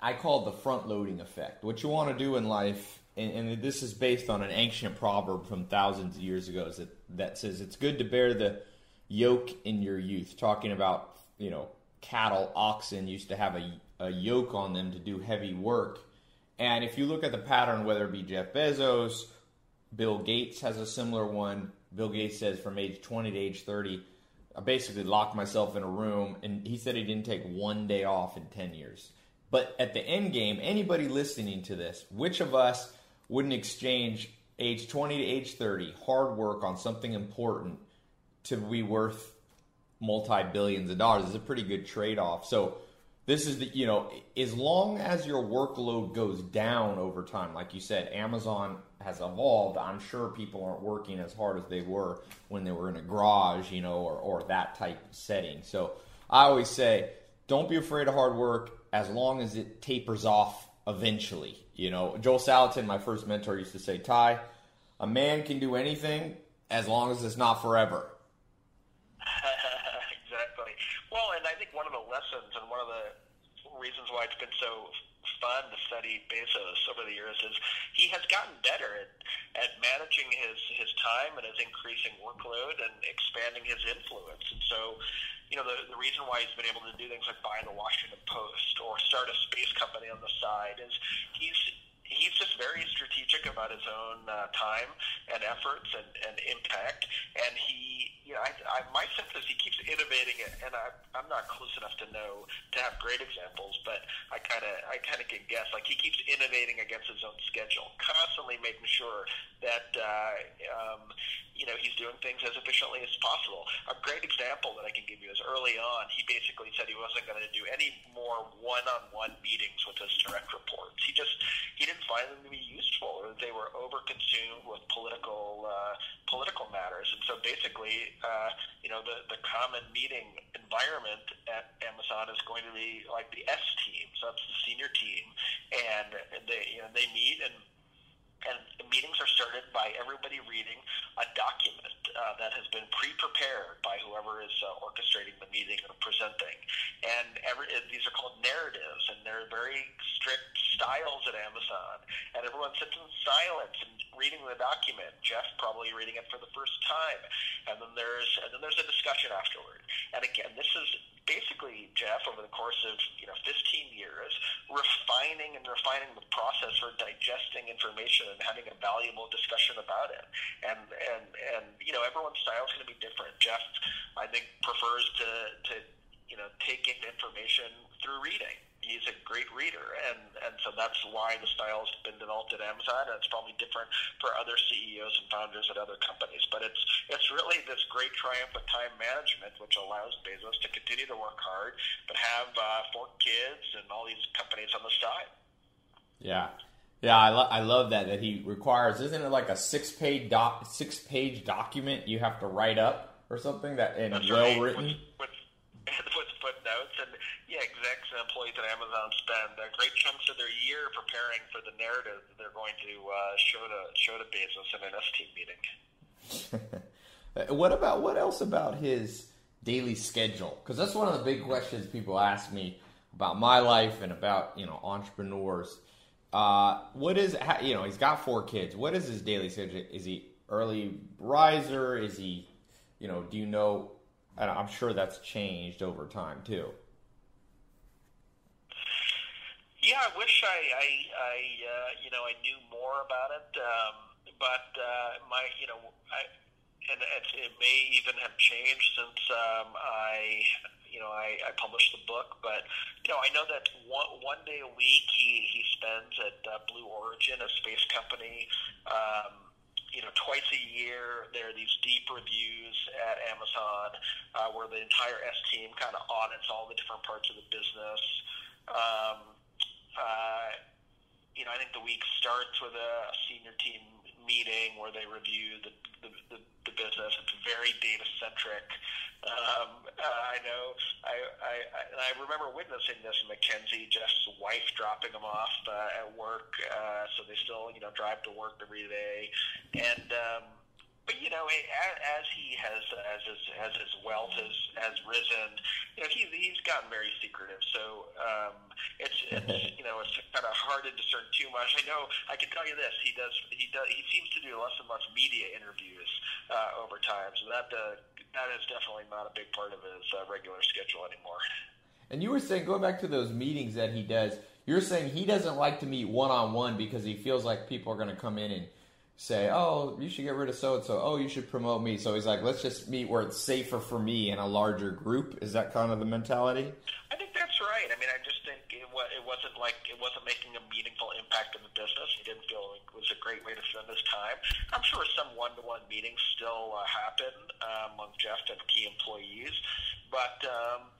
I call it the front loading effect. What you want to do in life, and, and, this is based on an ancient proverb from thousands of years ago, is that, that says it's good to bear the yoke in your youth. Talking about you know cattle, oxen used to have a, a yoke on them to do heavy work, and if you look at the pattern, whether it be Jeff Bezos, Bill Gates has a similar one. Bill Gates says from age 20 to age 30 I basically locked myself in a room, and he said he didn't take one day off in 10 years. But at the end game, anybody listening to this, which of us wouldn't exchange age 20 to age 30 hard work on something important to be worth multi billions of dollars? Is a pretty good trade off. So, this is the, you know, as long as your workload goes down over time, like you said, Amazon has evolved, I'm sure people aren't working as hard as they were when they were in a garage, you know, or, or that type of setting. So I always say, don't be afraid of hard work as long as it tapers off eventually. You know, Joel Salatin, my first mentor, used to say, Ty, a man can do anything as long as it's not forever. exactly. Well, and I think one of the lessons and one of the reasons why it's been so fun to study Bezos over the years is he has gotten better at, at managing his, his time and his increasing workload and expanding his influence. And so, you know, the, the reason why he's been able to do things like buy the Washington Post or start a space company on the side is he's he's just very strategic about his own uh, time and efforts and, and impact. And he, you know, I, I, my sense is he keeps innovating it. And I, I'm not close enough to know to have great examples, but I kind of, I kind of can guess. Like he keeps innovating against his own schedule, constantly making sure that, uh, um, you know, he's doing things as efficiently as possible. A great example that I can give you is early on, he basically said he wasn't going to do any more one-on-one meetings with his direct reports. He just, he didn't find them to be useful, or they were overconsumed with political uh, political matters. And so basically, uh, you know, the the common meeting environment at Amazon is going to be like the S team, so that's the senior team, and they you know they meet and and meetings are started by everybody reading a document uh, that has been pre-prepared by whoever is uh, orchestrating the meeting or presenting. And every, these are called narratives, and they're very strict styles at Amazon. And everyone sits in silence and reading the document. Jeff probably reading it for the first time, and then there's and then there's a discussion afterward. And again, this is basically Jeff over the course of you know 15 years refining and refining the process for digesting information and having a valuable discussion about it. And and and you know everyone's style is going to be different. Jeff, I think, prefers to to you know take in information through reading he's a great reader, and and so that's why the style's been developed at Amazon, and it's probably different for other CEOs and founders at other companies. But it's it's really this great triumph of time management, which allows Bezos to continue to work hard, but have uh, four kids and all these companies on the side. Yeah. Yeah, I, lo- I love that that he requires. Isn't it like a six page doc six page document you have to write up or something that and well right. written? With, with, with footnotes and yeah, execs and employees at Amazon spend uh, great chunks of their year preparing for the narrative that they're going to uh, show to show to Bezos in an S team meeting. *laughs* what about what else about his daily schedule? Because that's one of the big questions people ask me about my life and about you know entrepreneurs. Uh, what is you know he's got four kids. What is his daily schedule? Is he early riser? Is he you know do you know? And I'm sure that's changed over time too. Yeah, I wish I, I, I uh, you know, I knew more about it. Um, but uh, my, you know, I, and it, it may even have changed since um, I, you know, I, I published the book. But you know, I know that one one day a week he he spends at uh, Blue Origin, a space company. Um, you know, twice a year there are these deep reviews at Amazon uh, where the entire S team kind of audits all the different parts of the business. Um, uh, you know, I think the week starts with a senior team meeting where they review the the, the, the business. It's very data centric. Um, uh, I know. I, I I I remember witnessing this. MacKenzie, Jeff's wife, dropping him off uh, at work, uh, so they still you know drive to work every day, and. Um, but you know, as, he has as his as his wealth has has risen, you know, he's he's gotten very secretive. So um, it's it's *laughs* you know it's kind of hard to discern too much. I know I can tell you this: he does he does he seems to do less and less media interviews uh, over time. So that uh, that is definitely not a big part of his uh, regular schedule anymore. And you were saying, going back to those meetings that he does, you're saying he doesn't like to meet one on one because he feels like people are going to come in and say, "Oh, you should get rid of so and so. Oh, you should promote me." So he's like, "Let's just meet where it's safer for me in a larger group." Is that kind of the mentality? I think that's right. I mean, I just think it, was, it wasn't like it wasn't making a meaningful impact in the business. He didn't feel like it was a great way to spend his time. I'm sure some one-to-one meetings still uh, happen uh, among Jeff and key employees, but. Um,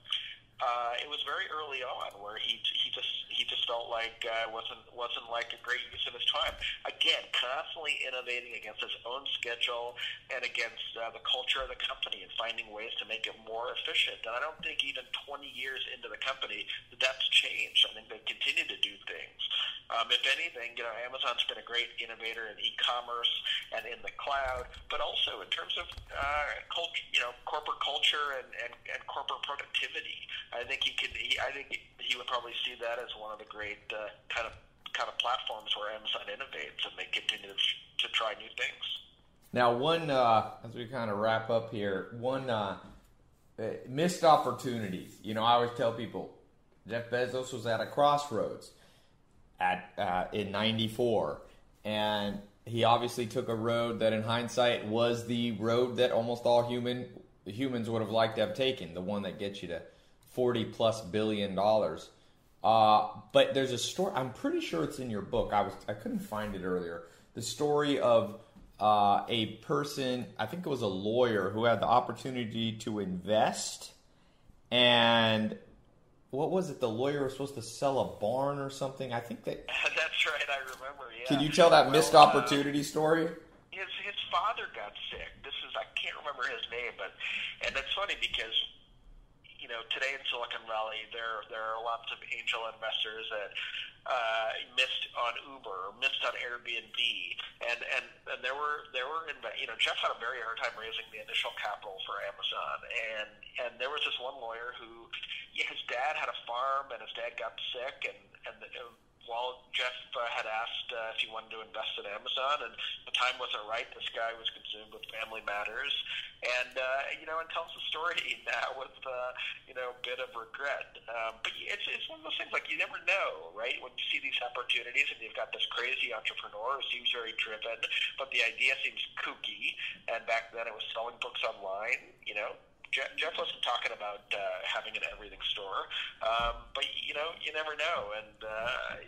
uh, it was very early on where he he just he just felt like uh, wasn't wasn't like a great use of his time. Again, constantly innovating against his own schedule and against uh, the culture of the company and finding ways to make it more efficient. And I don't think even 20 years into the company that that's changed. I think they continue to do things. Um, if anything, you know, Amazon's been a great innovator in e-commerce and in the cloud, but also in terms of uh, culture, you know, corporate culture and, and, and corporate productivity. I think he could. He, I think he would probably see that as one of the great uh, kind of kind of platforms where Amazon innovates and they continue to, to try new things. Now, one uh, as we kind of wrap up here, one uh, uh, missed opportunities. You know, I always tell people Jeff Bezos was at a crossroads. at uh, in '94, and he obviously took a road that, in hindsight, was the road that almost all human humans would have liked to have taken, the one that gets you to 40 plus billion dollars. Uh, but there's a story. I'm pretty sure it's in your book. I was I couldn't find it earlier. The story of uh, a person. I think it was a lawyer who had the opportunity to invest, and what was it? The lawyer was supposed to sell a barn or something. I think that. *laughs* That's right. I remember. Yeah. Can you tell that Well, missed uh, opportunity story? his his father got sick. This is I can't remember his name, but and that's funny because you know today in Silicon Valley there there are lots of angel investors that uh, missed on Uber, missed on Airbnb, and and and there were there were inve- you know Jeff had a very hard time raising the initial capital for Amazon, and and there was this one lawyer who yeah, his dad had a farm and his dad got sick and and. The, while Jeff uh, had asked uh, if he wanted to invest in Amazon, and the time wasn't right. This guy was consumed with family matters, and uh, you know, and tells the story *laughs* now with uh, you know a bit of regret. Um, but it's it's one of those things like you never know, right? When you see these opportunities, and you've got this crazy entrepreneur who seems very driven, but the idea seems kooky. And back then, it was selling books online. You know, Jeff, Jeff wasn't talking about uh, having an everything store, um, but you know, you never know. And uh,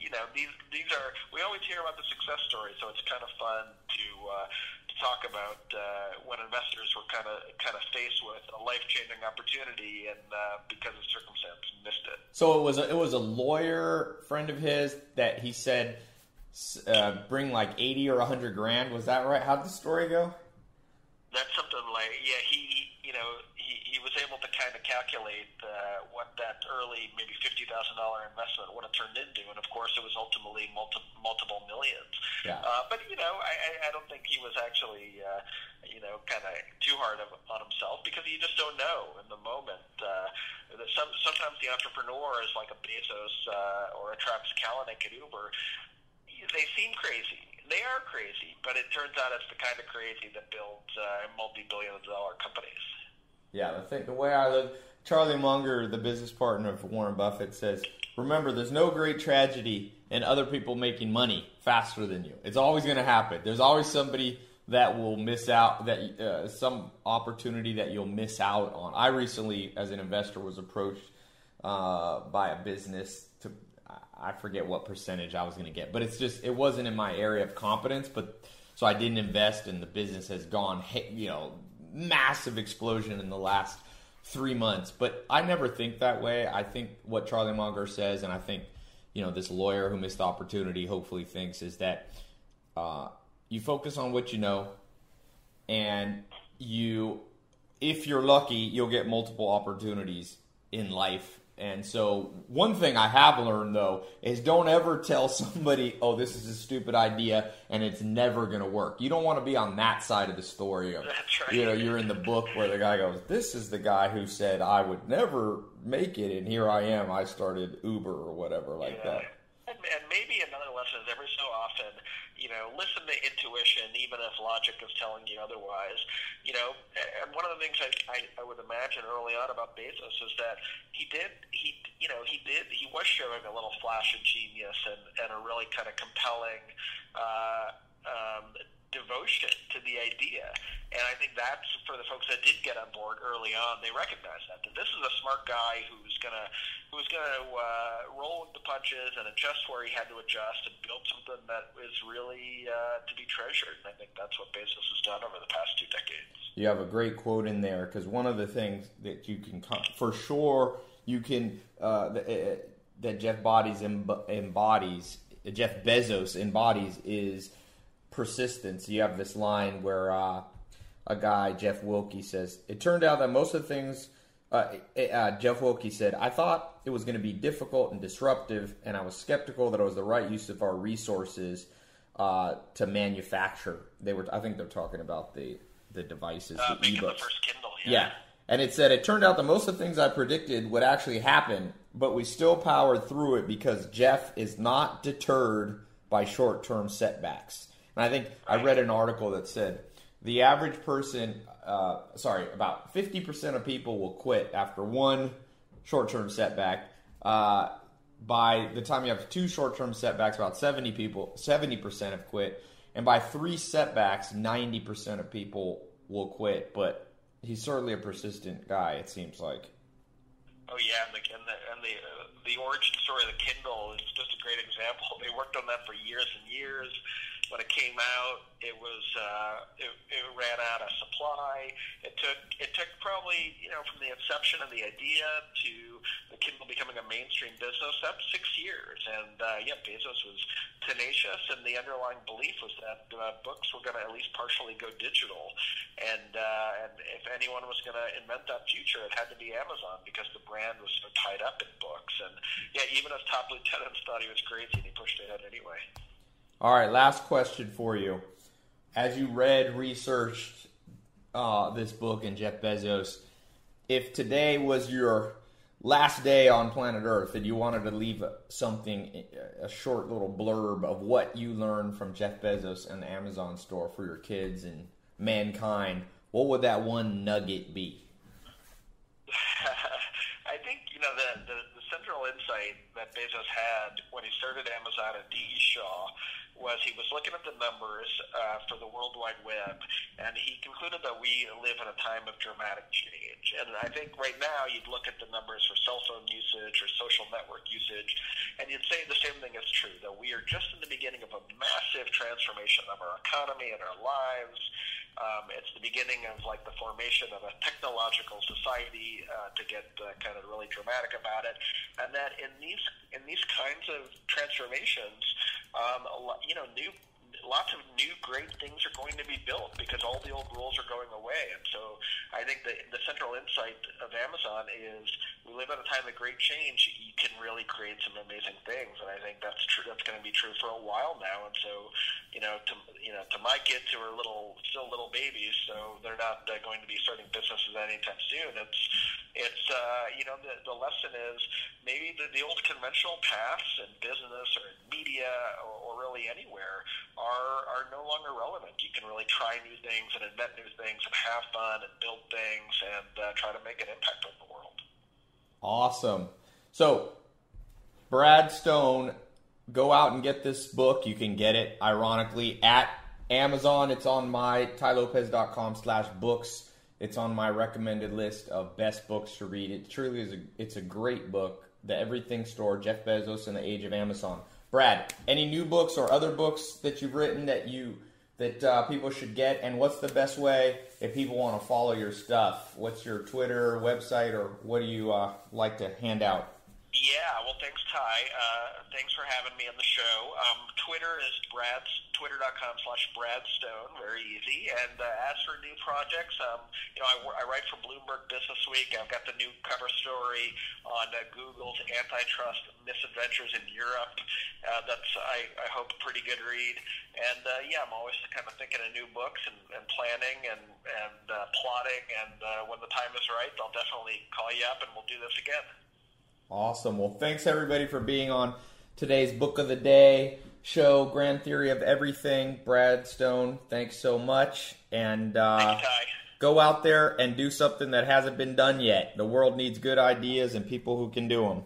you know, these these are we always hear about the success stories, so it's kind of fun to uh, to talk about uh, when investors were kind of kind of faced with a life changing opportunity, and uh, because of circumstance, missed it. So it was a, it was a lawyer friend of his that he said uh, bring like eighty or hundred grand. Was that right? How'd the story go? That's something like yeah, he you know he, he was able to kind of calculate uh, what that early maybe fifty thousand dollar investment would have turned into, and of course it was ultimately multi- multiple millions. Yeah. Uh, but you know, I, I- I don't think he was actually uh, you know kind of too hard of, on himself because you just don't know in the moment. Uh, that some, sometimes the entrepreneur is like a Bezos uh, or a Travis Kalanick at Uber. They seem crazy. They are crazy, but it turns out it's the kind of crazy that builds uh, multi-billion dollar companies. Yeah, the thing, the way I look, Charlie Munger, the business partner of Warren Buffett, says, "Remember, there's no great tragedy in other people making money faster than you. It's always going to happen. There's always somebody that will miss out, that uh, some opportunity that you'll miss out on." I recently, as an investor, was approached uh, by a business to. I forget what percentage I was going to get, but it's just it wasn't in my area of competence. But so I didn't invest, and the business has gone, you know, massive explosion in the last three months. But I never think that way. I think what Charlie Munger says, and I think you know this lawyer who missed the opportunity hopefully thinks is that uh, you focus on what you know, and you, if you're lucky, you'll get multiple opportunities in life. And so, one thing I have learned though is don't ever tell somebody, "Oh, this is a stupid idea and it's never going to work." You don't want to be on that side of the story. Of, That's right. You know, you're in the book where the guy goes, "This is the guy who said I would never make it, and here I am. I started Uber or whatever like Yeah. that." And, and maybe another lesson is every so often, you know, listen to intuition, even if logic is telling you otherwise. You know, and one of the things I, I, I would imagine early on about Bezos is that he did, he, you know, he did, he was showing a little flash of genius and, and a really kind of compelling uh, um, devotion to the idea. And I think that's for the folks that did get on board early on. They recognize that that this is a smart guy who's gonna who's gonna uh, roll with the punches and adjust where he had to adjust and build something that is really uh, to be treasured. And I think that's what Bezos has done over the past two decades. You have a great quote in there because one of the things that you can for sure you can uh, uh, that Jeff Bodies emb- embodies Jeff Bezos embodies is persistence. You have this line where uh, a guy Jeff Wilke says it turned out that most of the things uh, uh, Jeff Wilke said I thought it was going to be difficult and disruptive, and I was skeptical that it was the right use of our resources uh, to manufacture. They were I think they're talking about the the devices, Uh, the the ebooks. first Kindle, Yeah. And it said it turned out that most of the things I predicted would actually happen, but we still powered through it because Jeff is not deterred by short term setbacks. And I think I read an article that said the average person, uh, sorry, about 50% of people will quit after one short term setback. Uh, by the time you have two short-term setbacks, about 70 people, 70% have quit, and by three setbacks, 90% of people will quit. But he's certainly a persistent guy. It seems like. Oh yeah, and the and the and the, uh, the origin story of the Kindle is just a great example. They worked on that for years and years when it came out, it was uh, it, it ran out of supply. It took it took probably you know from the inception of the idea to the Kindle becoming a mainstream business. That's six years, and uh, yeah, Bezos was tenacious, and the underlying belief was that uh, books were going to at least partially go digital, and uh, and if anyone was going to invent that future, it had to be Amazon because the brand was so tied up in books. And yeah, even as top lieutenants thought he was crazy, and he pushed ahead anyway. All right, last question for you. As you read, researched uh, this book and Jeff Bezos, if today was your last day on planet Earth and you wanted to leave something, a short little blurb of what you learned from Jeff Bezos and the Amazon store for your kids and mankind, what would that one nugget be? *laughs* I think you know the, the, the central insight that Bezos had when he started Amazon at D.E. Shaw was he was looking at the numbers uh, for the World Wide Web, and he concluded that we live in a time of dramatic change. And I think right now you'd look at the numbers for cell phone usage or social network usage, and you'd say the same thing is true that we are just in the beginning of a massive transformation of our economy and our lives. Um, it's the beginning of like the formation of a technological society uh, to get uh, kind of really dramatic about it, and that in these in these kinds of transformations, um, you know, new lots of new great things are going to be built because all the old rules are going away. And so I think the, the central insight of Amazon is we live at a time of great change. You can really create some amazing things, and I think that's true. That's going to be true for a while now. And so, you know, to you know, to my kids who are little, still little babies, so they're not uh, going to be starting businesses anytime soon. It's it's uh, you know the the lesson is maybe the, the old conventional paths in business or in media or, or really anywhere are are no longer relevant. You can really try new things and invent new things and have fun and build things and uh, try to make an impact on the world. Awesome. So, Brad Stone, go out and get this book. You can get it, ironically, at Amazon. It's on my tailopez.com slash books. It's on my recommended list of best books to read. It truly is a, it's a great book. The Everything Store, Jeff Bezos and the Age of Amazon. Brad, any new books or other books that you've written that you that uh, people should get? And what's the best way if people want to follow your stuff? What's your Twitter website, or what do you uh, like to hand out? Yeah, well, thanks, Ty. Uh, thanks for having me on the show. Um, Twitter is Brad's twitter.com slash Bradstone, very easy. And uh, as for new projects, um, you know, I, I write for Bloomberg Business Week. I've got the new cover story on uh, Google's antitrust misadventures in Europe. Uh, that's, I, I hope, a pretty good read. And uh, yeah, I'm always kind of thinking of new books and, and planning and, and uh, plotting. And uh, when the time is right, I'll definitely call you up and we'll do this again. Awesome. Well, thanks everybody for being on today's Book of the Day show, Grand Theory of Everything. Brad Stone, thanks so much. And uh, you, go out there and do something that hasn't been done yet. The world needs good ideas and people who can do them.